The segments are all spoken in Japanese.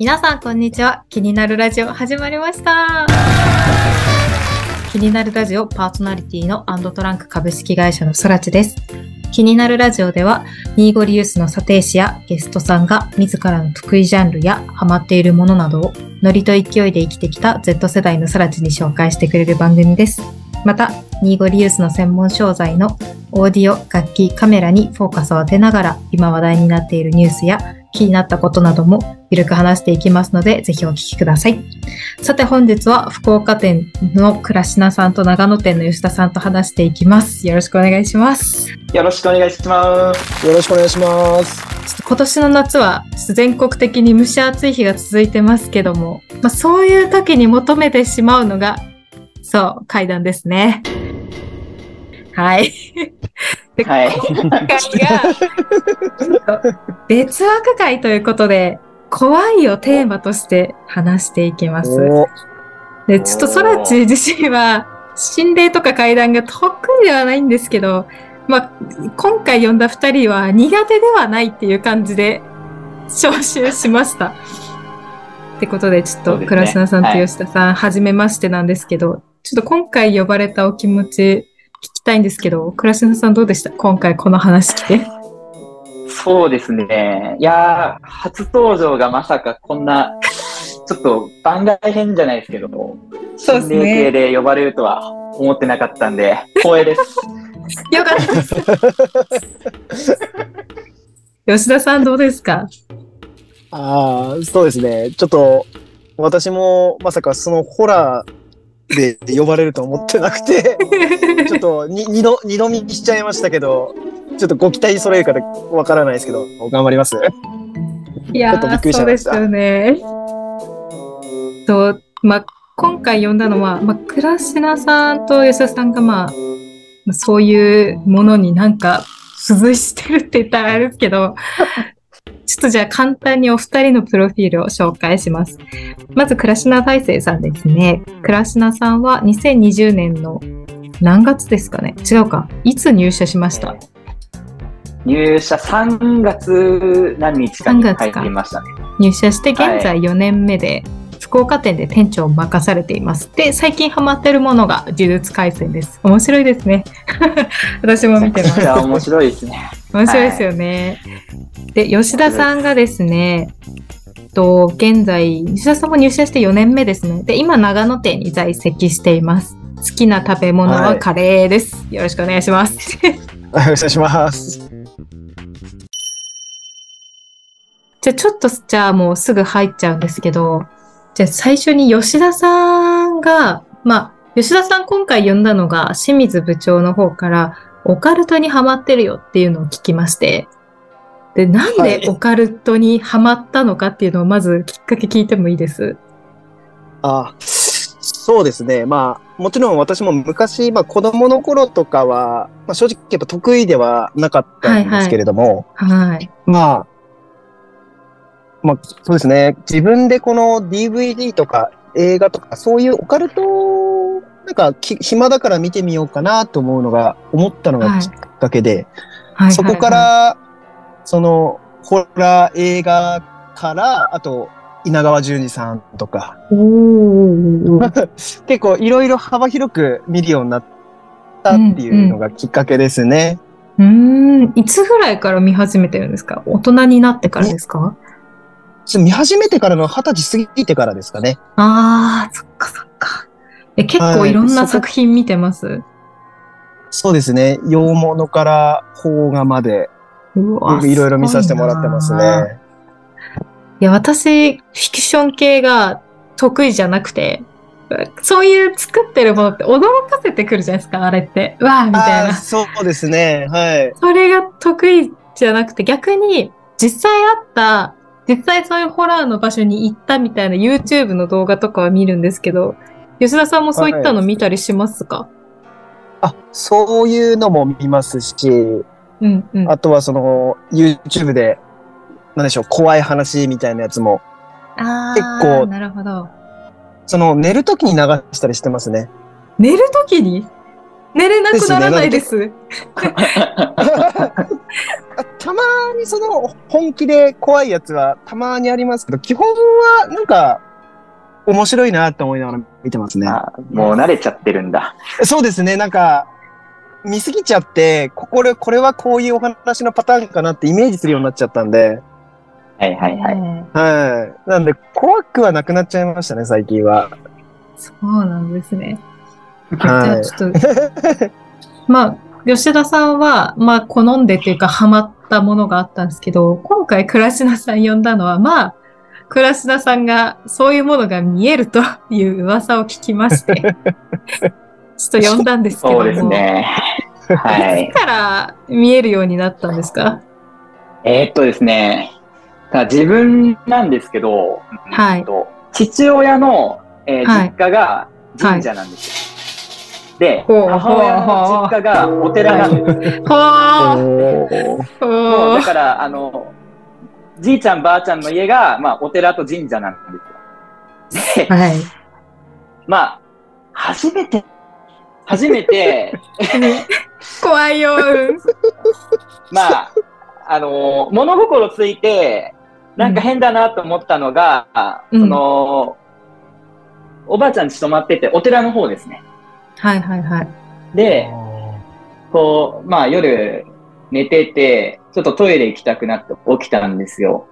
皆さんこんにちは。気になるラジオ始まりました。気になるラジオパーソナリティのアンドトランク株式会社のそらちです。気になるラジオでは、ニーゴリユースの査定士やゲストさんが自らの得意ジャンルやハマっているものなどをノリと勢いで生きてきた Z 世代のそらちに紹介してくれる番組です。また、ニーゴリユースの専門商材のオーディオ、楽器、カメラにフォーカスを当てながら今話題になっているニュースや気になったことなどもゆるく話していきますので、ぜひお聞きください。さて本日は福岡店の倉科さんと長野店の吉田さんと話していきます。よろしくお願いします。よろしくお願いします。よろしくお願いします。ちょっと今年の夏は全国的に蒸し暑い日が続いてますけども、まあ、そういう時に求めてしまうのが、そう、階段ですね。はい。ではい。今回が別枠会ということで、怖いをテーマとして話していきます。おで、ちょっとソラチ自身は、心霊とか怪談が得意ではないんですけど、まあ、今回呼んだ二人は苦手ではないっていう感じで招集しました。ってことで、ちょっと倉科さんとはい吉田さん、はじめましてなんですけど、ちょっと今回呼ばれたお気持ちたいんですけど、倉科さんどうでした？今回この話来て。そうですね。いやー、初登場がまさかこんな、ちょっと番外編じゃないですけども、そうで系で呼ばれるとは思ってなかったんで、光栄です。よかったです。吉田さんどうですか？ああ、そうですね。ちょっと、私もまさかそのホラーで呼ばれると思ってなくて、ちょっとに二度、二度見しちゃいましたけど、ちょっとご期待それるかわからないですけど、頑張ります。いやちょっとびっくー、りしたそうですよね。そう、まあ、今回呼んだのは、まあ、倉科さんと吉田さんが、まあ、まあそういうものになんか、付随してるって言ったらあれですけど、ちょっとじゃあ簡単にお二人のプロフィールを紹介します。まず、倉科大成さんですね。倉科さんは2020年の何月ですかね？違うか。いつ入社しました？入社3月何日かに3月か入りましたね。入社して現在4年目で、福岡店で店長を任されています。で、最近ハマってるものが呪術廻戦です。面白いですね。私も見てます面白いですね。面白いですよね。で、吉田さんがですね、と現在、吉田さんも入社して4年目ですね。で、今長野店に在籍しています。好きな食べ物ははいカレーです。よろしくお願いします。お願いします。じゃあちょっと、じゃあもうすぐ入っちゃうんですけど、じゃあ最初に吉田さんが、まあ、吉田さん今回呼んだのが清水部長の方から、オカルトにハマってるよっていうのを聞きまして、で、なんはいでオカルトにハマったのかっていうのをまずきっかけ聞いてもいいです？あそうですね。まあ、もちろん私も昔、まあ子供の頃とかは、まあ正直やっぱ得意ではなかったんですけれども、はい。まあ、まあ、そうですね。自分でこの DVD とか映画とか、そういうオカルトを、なんかき、暇だから見てみようかなと思うのが、思ったのがきっかけで、はい。そこか、ら、その、ホラー映画から、あと、稲川淳二さんとか。結構いろいろ幅広く見るようになったっていうのがきっかけですね。うーん。いつぐらいから見始めてるん。ですか大人になってからですか見始めてからの二十歳過ぎてからですかね。ああ、そっかそっか。え結構いろんな作品見てます？そうですね。洋物から邦画まで、いろいろ見させてもらってますね。いや、私、フィクション系が得意じゃなくて、そういう作ってるものって驚かせてくるじゃないですか、あれって。うわーみたいな。そうですね。はい。それが得意じゃなくて、逆に実際あった、実際そういうホラーの場所に行ったみたいな YouTube の動画とかは見るんですけど、吉田さんもそういったの見たりしますか、あ、そういうのも見ますし、うんうん。あとはその、YouTube で、なんでしょう、怖い話みたいなやつも、あ結構なるほど。その、寝るときに流したりしてますね。寝るときに？寝れなくならないです。たまにその本気で怖いやつはたまにありますけど、基本はなんか面白いなって思いながら見てますね。あもう慣れちゃってるんだ。そうですね、なんか見すぎちゃって、ここで、これはこういうお話のパターンかなってイメージするようになっちゃったんで、はいはいはい。はい。なんで怖くはなくなっちゃいましたね、最近は。そうなんですね。じゃはい。あちょっと、まあ、吉田さんは、まあ、好んでっていうか、ハマったものがあったんですけど、今回、倉科さん呼んだのは、まあ、倉科さんがそういうものが見えるという噂を聞きまして、ちょっと呼んだんですけども、そうですね。はいいつ。から見えるようになったんですか？えーっとですね、自分なんですけど、はい父親の、えーはい実家が神社なんですよ。で、ほう母親の実家がお寺なんですだーから、あの、じいちゃんばあちゃんの家が、まあ、お寺と神社なんですよ。で、はい。まあ、初めて、初めて、怖いよ。うんまあ、あの、物心ついて、なんか変だなと思ったのが、うんその、おばあちゃんち泊まってて、お寺の方ですね。はいはいはい。で、こう、まあ夜寝てて、ちょっとトイレ行きたくなって起きたんですよ。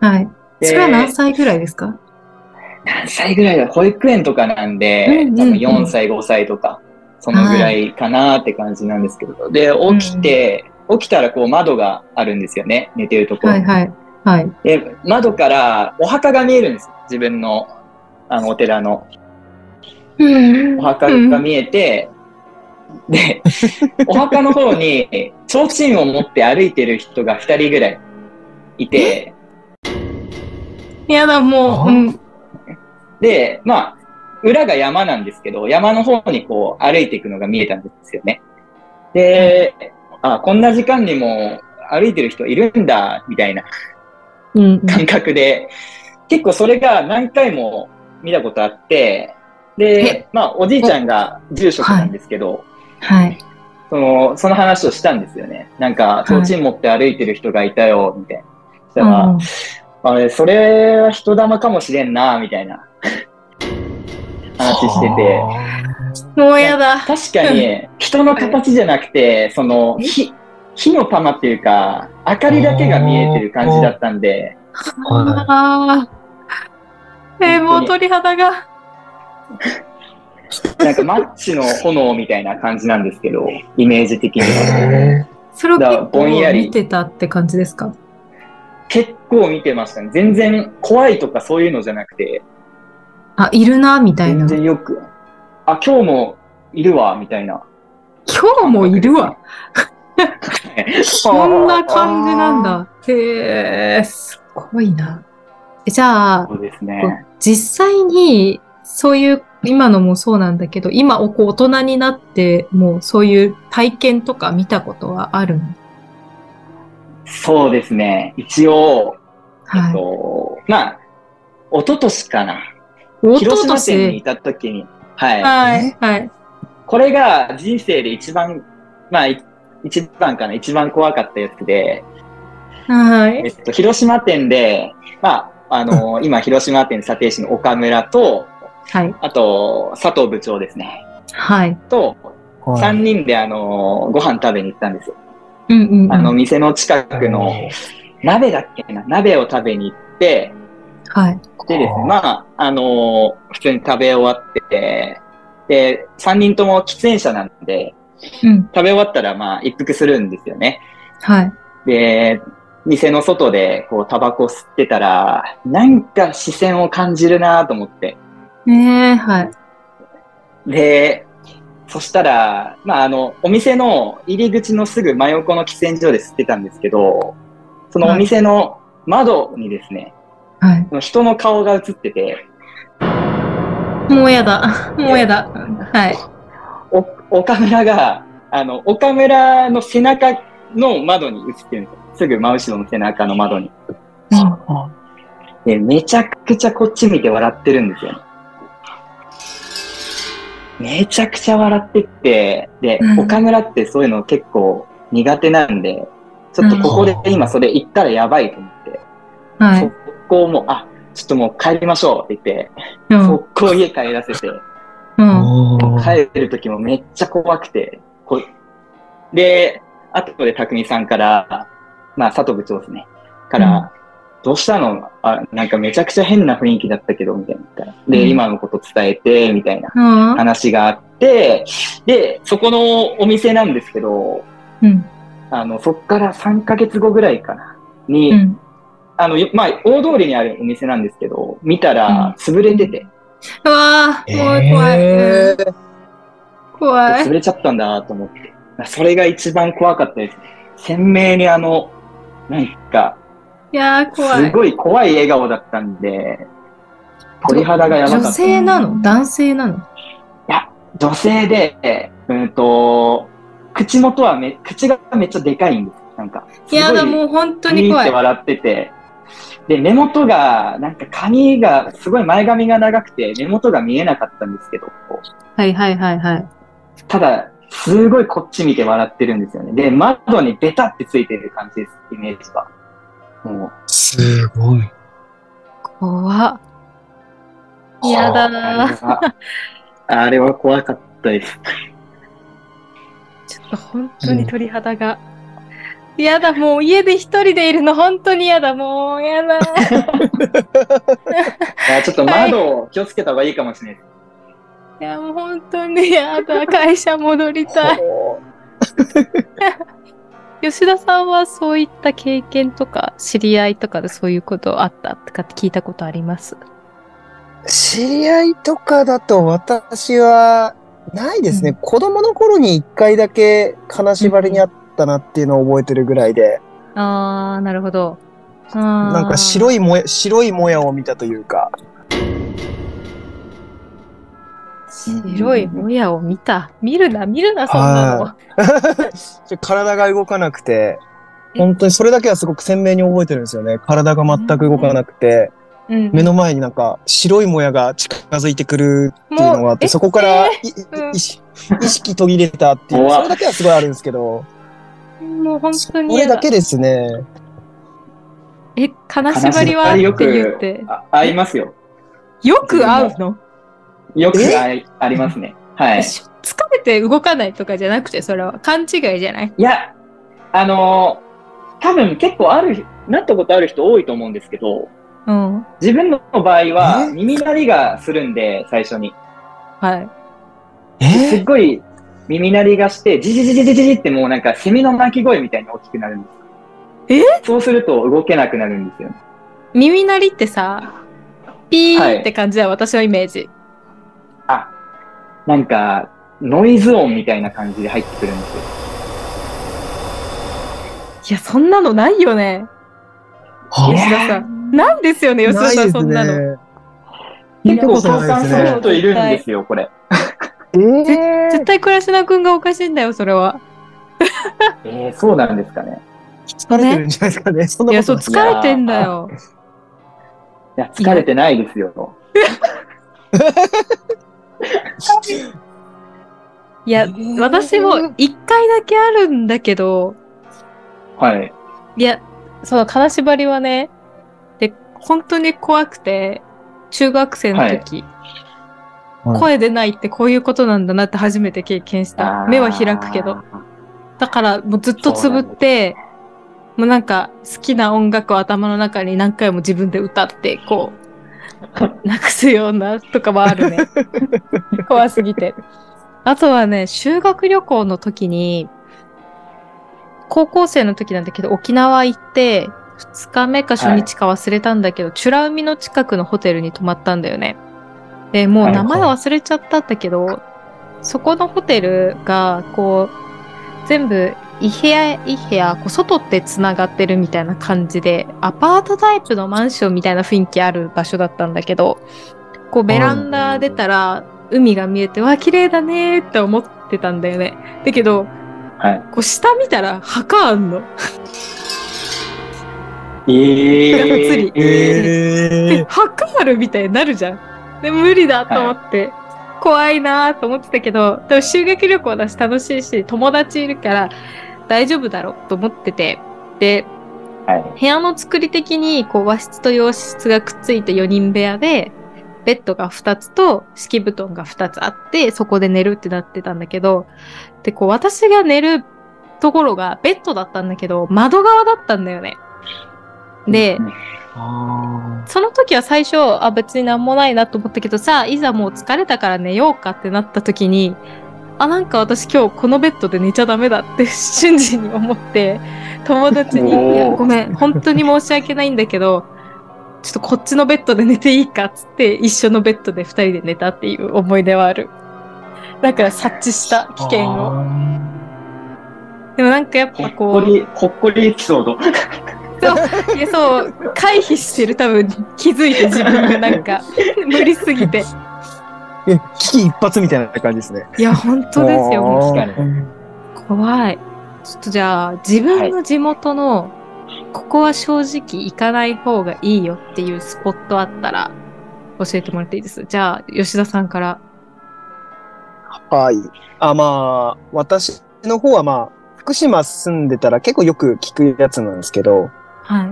はい。でそれは何歳ぐらいですか？何歳ぐらいだ保育園とかなんで、うんうんうん多分4歳、5歳とか、そのぐらいかなって感じなんですけど。で、起きて、起きたらこう窓があるんですよね。寝てるところに。はいはい。はい。で、窓からお墓が見えるんですよ。自分の、あの、お寺のお墓が見えて、で、お墓の方に、提灯を持って歩いてる人が2人ぐらいいて、やだ、もう、あうん。で、まあ、裏が山なんですけど、山の方にこう歩いていくのが見えたんですよね。で、あ、こんな時間にも歩いてる人いるんだ、みたいなうん。感覚で、結構それが何回も見たことあって、で、まあ、おじいちゃんが住職なんですけど、はい。その、その話をしたんですよね。なんか、提灯持って歩いてる人がいたよ、みたいな。そしたら、うんあれ、それは人玉かもしれんな、みたいな話してて。もうやだ。確かに、人の形じゃなくて、その、火、火の玉っていうか、明かりだけが見えてる感じだったんで、はああ。えー、もう鳥肌が。なんかマッチの炎みたいな感じなんですけど、イメージ的には。へそれをやり構見てたって感じですか？結構見てましたね。全然怖いとかそういうのじゃなくて、あ、いるな、みたいな。全然よく、あ、今日もいるわ、みたいな。今日もいるわ？そんな感じなんだ。へえ、すごいな。えじゃあ、そうですこうね。実際に、そういう、今のもそうなんだけど、今、こう大人になって、もうそういう体験とか見たことはあるの？そうですね。一応、えっはい。と、まあ、一昨年かな。お広島県にいた時に、はい。はい、はい。これが人生で一番、まあ、い一番かな、一番怖かったやつで、はい。えっと、広島店で、まあ、あの、今、広島店査定士の岡村と、はい。あと、佐藤部長ですね。はい。と、ー三人で、あの、ご飯食べに行ったんですよ。うんうんうん。あの、店の近くの、鍋だっけな？鍋を食べに行って、はい。でですね、まあ、あのー普通に食べ終わってて、で、3人とも喫煙者なんで、うん。食べ終わったら、まあ、一服するんですよね。はい。で、店の外で、こう、タバコ吸ってたら、なんか視線を感じるなと思って。ねえ、はい。で、そしたら、まあ、あの、お店の入り口のすぐ真横の喫煙所で吸ってたんですけど、そのお店の窓にですね、はい。人の顔が映ってて、もうやだ。もうやだ。はい。お岡村が、あの、岡村の背中の窓に映ってるんですよ。すぐ真後ろの背中の窓に。うめちゃくちゃこっち見て笑ってるんですよね。めちゃくちゃ笑ってって、で、うん岡村ってそういうの結構苦手なんで、ちょっとここで今それ言ったらやばいと思って、はい。速攻もう、あ、ちょっともう帰りましょうって言って、うん。速攻家帰らせて、うん。帰る時もめっちゃ怖くて、こで、後で匠さんから、まあ佐藤部長ですね、から、どうしたの？あ、なんかめちゃくちゃ変な雰囲気だったけど、みたいな。で、うん今のこと伝えて、みたいなうん。話があって、で、そこのお店なんですけど、うん。あの、そっから3ヶ月後ぐらいかな、に、うん。あの、よまあ、大通りにあるお店なんですけど、見たら潰れてて、うわー、怖い。えうん怖い。潰れちゃったんだと思って。それが一番怖かったです。鮮明にあの、なんか、いやー、怖い。すごい怖い笑顔だったんで、鳥肌がやばかった。女性なの？男性なの？女性で、うんと、口元はめ、口がめっちゃでかいんです。なんか。いやだ、うもう本当に怖い。て笑ってて、で、目元が、なんか髪が、すごい前髪が長くて、目元が見えなかったんですけど、はいはいはいはい。ただ、すごいこっち見て笑ってるんですよね。で、窓にベタってついてる感じです、イメージが。もすごい。怖っ。う、嫌だあなれは、あれは怖かったです。ちょっと本当に鳥肌が。嫌だ、もう家で一人でいるの本当に嫌だ、もう嫌だ。いやちょっと窓を気をつけた方がいいかもしれない。いや、もう本当に嫌だ、会社戻りたい。吉田さんはそういった経験とか、知り合いとかでそういうことあったとかって聞いたことあります？知り合いとかだと私はないですね。うん子供の頃に一回だけ金縛りにあったなっていうのを覚えてるぐらいで、あー、なるほど。ななんか白い。いもや、白いもやを見たというか、白いもやを見た。見るな、見るな、そんなの。体が動かなくて、え本当にそれだけはすごく鮮明に覚えてるんですよね。体が全く動かなくて、うん目の前になんか白いもやが近づいてくるっていうのがあって、そこからい、いうん意識途切れたっていう、それだけはすごいあるんですけど、もう本そ当に嫌だれだけ。ですね。え、金縛りはよって言くって。あ合いますよ。よく会うの？よくえありますね。はい。し疲れて動かないとかじゃなくて、それは勘違いじゃない？いや、あのー多分結構ある、なったことある人多いと思うんですけど、うん。自分の場合はえ？耳鳴りがするんで、最初に。はい。すっごい耳鳴りがして、ジジジジジジジってもうなんかセミの鳴き声みたいに大きくなるんですよ。え？そうすると動けなくなるんですよね。耳鳴りってさ、ピーって感じだよ、私のイメージ。あ、なんか、ノイズ音みたいな感じで入ってくるんですよ。いや、そんなのないよね。は吉田さん。なんですよね、吉田さん、そんなの。ね。結構共感する人いるんですよ、これ。えー？絶対倉科くんがおかしいんだよ、それは。えー、そうなんですかね。疲れてるんじゃないですかね。そんいや、なことそう、疲れてんだよ。いや、疲れてないですよ。いや、私も一回だけあるんだけど、はい。いや、その金縛りはね、で、本当に怖くて、中学生の時、はい声出ないってこういうことなんだなって初めて経験した。目は開くけど。。だからもうずっとつぶって、もうなんか好きな音楽を頭の中に何回も自分で歌って、こう、なくすようなとかもあるね。怖すぎて。あとはね、修学旅行の時に、高校生の時なんだけど、沖縄行って、2日目か初日か忘れたんだけど、美ら海の近くのホテルに泊まったんだよね。で、もう名前忘れちゃったんだけど、そこのホテルが、こう、全部、一部屋一部屋、こう外って繋がってるみたいな感じで、アパートタイプのマンションみたいな雰囲気ある場所だったんだけど、こうベランダ出たら、海が見えて、わ、綺麗だねーって思ってたんだよね。だけど、はい。こう下見たら墓あんの。えー、ええ、墓あるみたいになるじゃん。で、無理だと思って。怖いなと思ってたけど、でも修学旅行だし楽しいし、友達いるから大丈夫だろうと思ってて。で、はい。部屋の作り的にこう和室と洋室がくっついて4人部屋で、ベッドが2つと敷布団が2つあって、そこで寝るってなってたんだけど、で、こう私が寝るところがベッドだったんだけど、窓側だったんだよね。で、うんあその時は最初、あ、別になんもないなと思ったけどさ、いざもう疲れたから寝ようかってなった時に、あ、なんか私今日このベッドで寝ちゃダメだって 瞬時に思って、友達に、いや、ごめん、本当に申し訳ないんだけど、ちょっとこっちのベッドで寝ていいかっつって、一緒のベッドで二人で寝たっていう思い出はある。だから察知した危険を。でもなんかやっぱこう、こり、ほっこりエピソード。そう、いやそう、回避してる多分気づいて自分がなんか 無理すぎて。え危機一髪みたいな感じですね。いや、本当ですよ。もう確かに怖い。ちょっとじゃあ、自分の地元の、ここは正直行かない方がいいよっていうスポットあったら、教えてもらっていいです？じゃあ、吉田さんから。はい。あ、まあ、私の方はまあ、福島住んでたら結構よく聞くやつなんですけど、はい。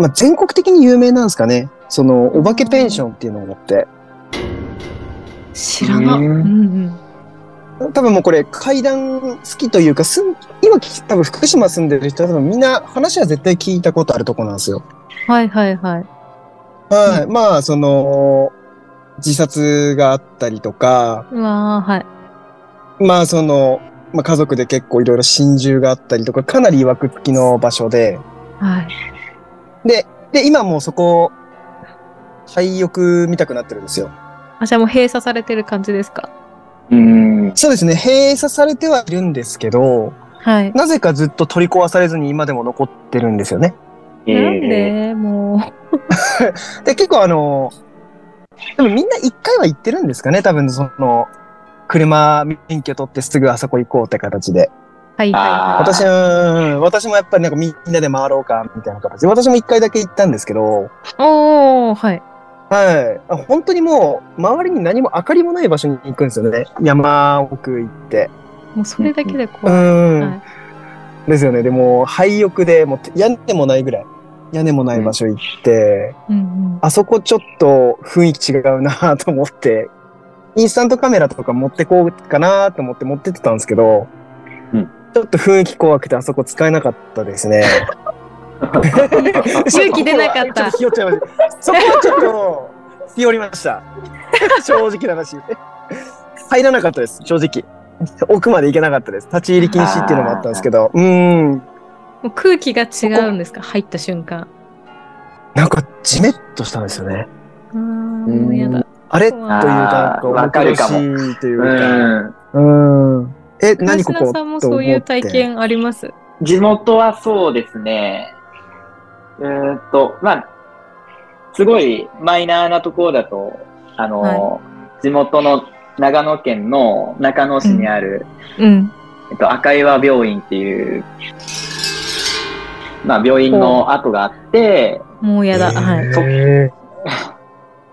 まあ全国的に有名なんですかね。その、お化けペンションっていうのがあって、知らな。ううんんうん。多分もうこれ階段好きというか、すん今き多分福島住んでる人は多分みんな話は絶対聞いたことあるとこなんですよ。はいはいはい。はい。まあ、その、自殺があったりとか、うわー、はい。まあその、まあ家族で結構いろいろ心中があったりとか、かなり曰く付きの場所で、はい。で、で、今もうそこ、廃屋見たくなってるんですよ。あ、じゃあもう閉鎖されてる感じですか？うん。そうですね、閉鎖されてはいるんですけど、はい。なぜかずっと取り壊されずに今でも残ってるんですよね。なんで？も で、結構あの、でもみんな一回は行ってるんですかね？多分その、車免許取ってすぐあそこ行こうって形で。う。はいはいはあー私は、私もやっぱりなんかみんなで回ろうか、みたいな形で。私も一回だけ行ったんですけど、い。おー、はい。はい。あ本当にもう、周りに何も明かりもない場所に行くんですよね。山奥行って。もうそれだけでう怖い。ん。はいですよね。でも、廃屋で、もう屋根もないぐらい。屋根もない場所行って、うんうん。あそこちょっと雰囲気違うなと思って、インスタントカメラとか持ってこうかなと思って持ってってたんですけど、うんちょっと雰囲気怖くてあそこ使えなかったですね。勇気出なかったちょっとひよっちゃいました。そこはちょっと、ひよりました。正直な話。入らなかったです、正直。奥まで行けなかったです。立ち入り禁止っていうのもあったんですけど、うーん。もう空気が違うんですか？入った瞬間。なんか、じめっとしたんですよね。うやだ。あれというか、わかるかもといううか。ん。うん。え、何ここ？さんもそういう体験あります？地元はそうですね。えーっと、まあ、すごいマイナーなところだと、あの、地元の長野県の中野市にある、うん。えっと、赤岩病院っていう、まあ、病院の跡があって、もうやだ。はい。へ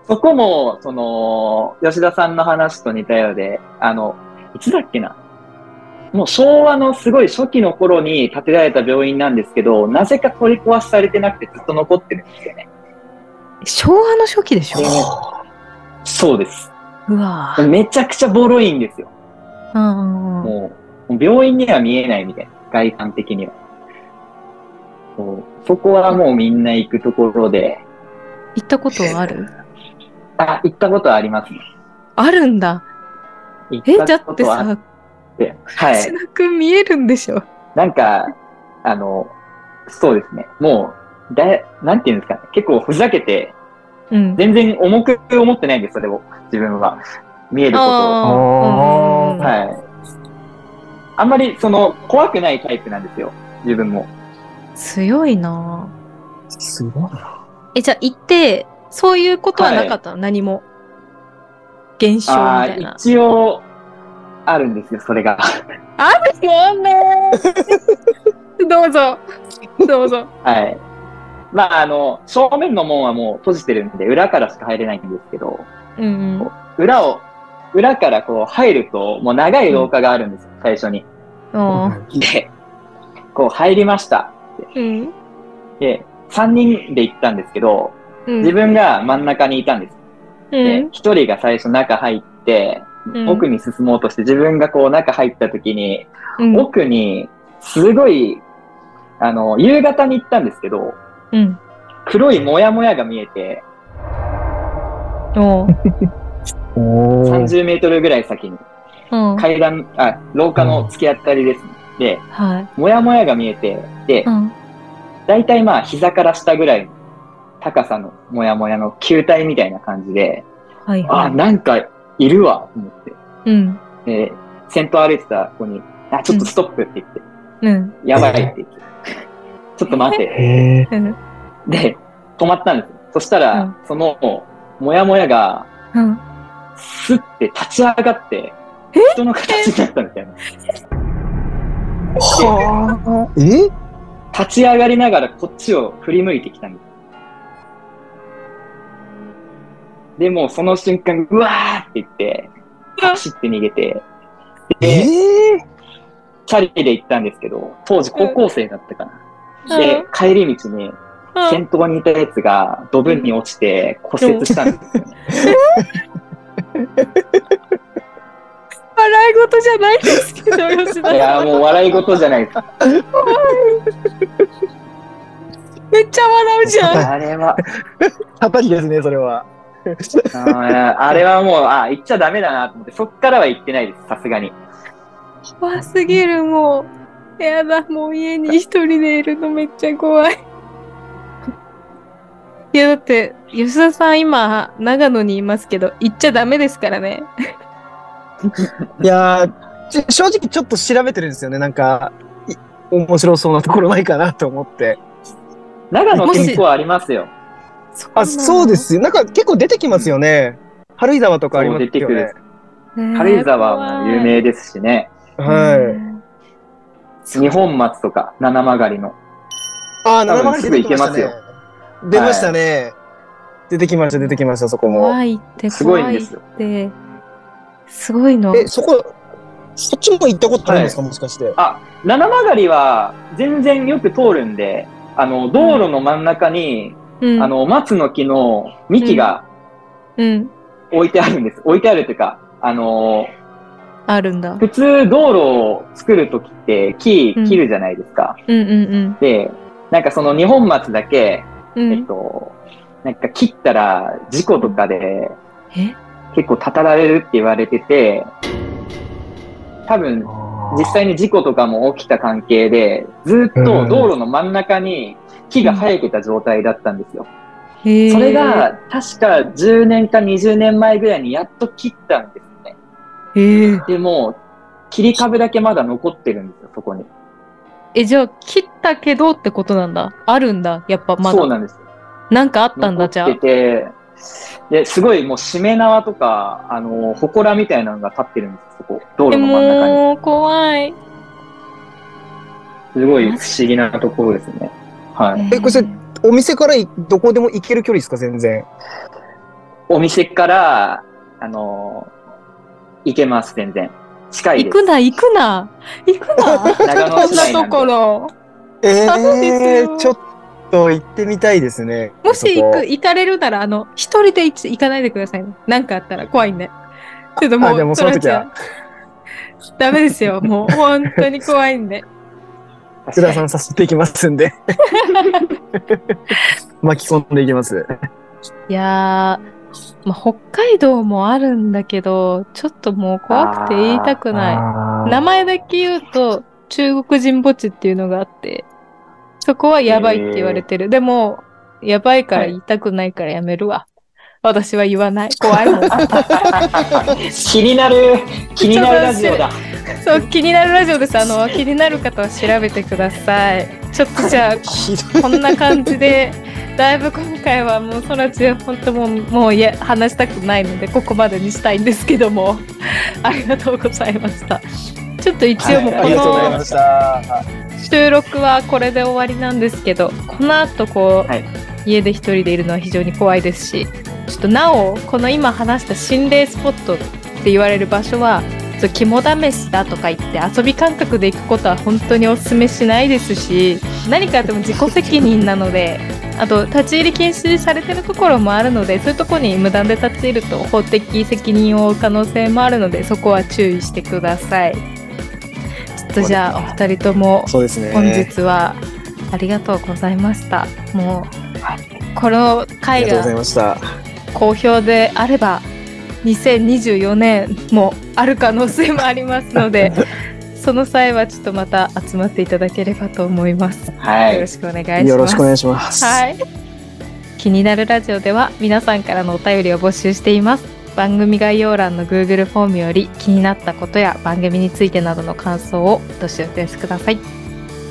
そこも、その、吉田さんの話と似たようで、あの、いつだっけな？もう昭和のすごい初期の頃に建てられた病院なんですけど、なぜか取り壊しされてなくてずっと残ってるんですよね。昭和の初期でしょ？でそうです。うわぁ。めちゃくちゃボロいんですよ。うんうんうん。もう、病院には見えないみたいな、外観的には。そうそこはもうみんな行くところで、行ったことはある？あ、行ったことはありますね。あるんだ。行え、だったことはあってさ。はい橋。田くん見えるんでしょ？なんか、あの、そうですね。もう、だい、なんていうんですかね。結構ふざけて、うん。全然重く思ってないんです、それを。自分は。見えることを。はい。あんまり、その、怖くないタイプなんですよ。自分も。強いなぁすごいな。え、じゃあ行って、そういうことはなかったの、何も。現象みたいな。一応、あるんですよ、それが。あるよね どうぞ。どうぞ。はい。まあ、あの、正面の門はもう閉じてるんで、裏からしか入れないんですけど、うんうん。裏を裏からこう入ると、もう長い廊下があるんですよ、最初に。おで、こう入りました。うん。で、3人で行ったんですけど、うん。自分が真ん中にいたんです。うで、ん。1人が最初中入って、うん奥に進もうとして、自分がこう中入った時に、うん。奥に、すごい、あの、夕方に行ったんですけど、うん。黒いモヤモヤが見えて、おう おー30メートルぐらい先に、うん。階段、あ、廊下の突き当たりですね。で、はい。モヤモヤが見えて、でう、ん。だいたいまあ膝から下ぐらいの高さのモヤモヤの球体みたいな感じで、あ、はいはなんかいるわ、と思って。い。うん。で、先頭歩いてた子に、あ、ちょっとストップって言って、うん。やばいって言って、ちょっと待って。で、止まったんですよ。そしたら、うんその、もやもやが、うん。スッて立ち上がって、人の形になったみたいな。はあ。え立ち上がりながらこっちを振り向いてきたんでも、その瞬間、うわーって言って、走って逃げて、えで、ーチャリで行ったんですけど、当時高校生だったかな。でうん、帰り道に、先頭にいたやつがドブに落ちて骨折したんですよね。笑い事じゃないですけど、吉田いや、さん。もう笑い事じゃないです。めっちゃ笑うじゃん。あれは、叩きですね、それは。あれはもう、あ、行っちゃダメだなと思って、そっからは行ってないです、さすがに。怖すぎる、もう。やだ、もう家に一人でいるのめっちゃ怖い。いや、だって、吉田さん今、長野にいますけど、行っちゃダメですからね。いや正直ちょっと調べてるんですよね。なんか、い面白そうなところないかなと思って。長野結構ありますよ。あ、そうで。すよ。なんか結構出てきますよね。軽井沢とかありますよそう出てくねる。軽井沢も有名ですしね。はい。二本松とか、七曲りの。あー、多分七曲り出てきましたねすぐ行け。出ましたね。出てきました、出てきました、そこも。怖いって、すごいんですよ。て。すごいの。え、そこ、そっちも行ったことあるんですか、もしかして。あ、七曲りは全然よく通るんで、あの、道路の真ん中に、うん、あ、の、松の木の幹がうん。置いてあるんです。置いてあるっていうか、あの、あるんだ。普通道路を作るときって木切るじゃないですか。うんうんで、なんかその二本松だけ、うん。うえっん、と、なんか切ったら事故とかでえ？結構たたられるって言われてて、多分実際に事故とかも起きた関係で、ずっと道路の真ん中に木が生えてた状態だったんですよ。それ、が確か10年か20年前ぐらいにやっと切ったんですね。へえ。でも、切り株だけまだ残ってるんですよ、そこに。え、じゃあ、切ったけどってことなんだ。あるんだ。やっぱまだ。そうなんですよ。なんかあったんだ、じゃあ。てて、で、すごいもうしめ縄とか、あの、祠みたいなのが立ってるんですよ、そこ。道え、路の真ん中に。もう、怖い。すごい不思議なところですね。はい。えこれお店からいどこでも行ける距離ですか、全然。お店から、あの、行けます、全然。近いです。行くな、行くな。行くな。長野こんなと市内なんでころ。えそうですよちょっと行ってみたいですね。もし行く、行かれるなら、あの、一人で行行かないでくださいね。なんかあったら怖いんで。ちょっともう、あでもその時は。ダメですよ。もう、本当に怖いんで。福田さん誘っていきますんで。巻き込んでいきます。いやー、まあ、北海道もあるんだけど、ちょっともう怖くて言いたくない。名前だけ言うと、中国人墓地っていうのがあって、そこはやばいって言われてる。でも、やばいから言いたくないからやめるわ。私は言わない。怖いもん。気になる、気になるラジオだ。そう、気になるラジオです。あの、気になる方は調べてください。ちょっとじゃあ、こんな感じで、だいぶ今回はもう、そらちは本当もう、もういや、話したくないので、ここまでにしたいんですけども、ありがとうございました。ちょっと一応もうこありがとうございのました。収録はこれで終わりなんですけど、この後こう、はい家で一人でいるのは非常に怖いですし、ちょっとなお、この今話した心霊スポットって言われる場所は肝試しだとか言って遊び感覚で行くことは本当にお勧めしないですし 何かあっても自己責任なのであと立ち入り禁止されてるところもあるのでそういうところに無断で立ち入ると法的責任を負う可能性もあるのでそこは注意してください。ちょっとじゃあお二人とも。本日はありがとうございました。もうこのあ回りが好評であれば2024年もある可能性もありますので その際はちょっとまた集まっていただければと思います。はい。よろしくお願いします。よろしくお願いします。はい。気になるラジオでは皆さんからのお便りを募集しています。番組概要欄の Google フォームより気になったことや番組についてなどの感想をどしどしお寄せください。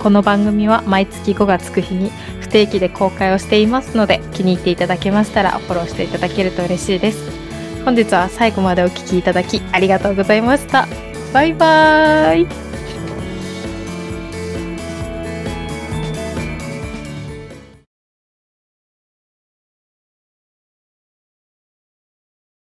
この番組は毎月5月9日に不定期で公開をしていますので気に入っていただけましたらフォローしていただけると嬉しいです。本日は最後までお聴きいただきありがとうございました。バイバーイ。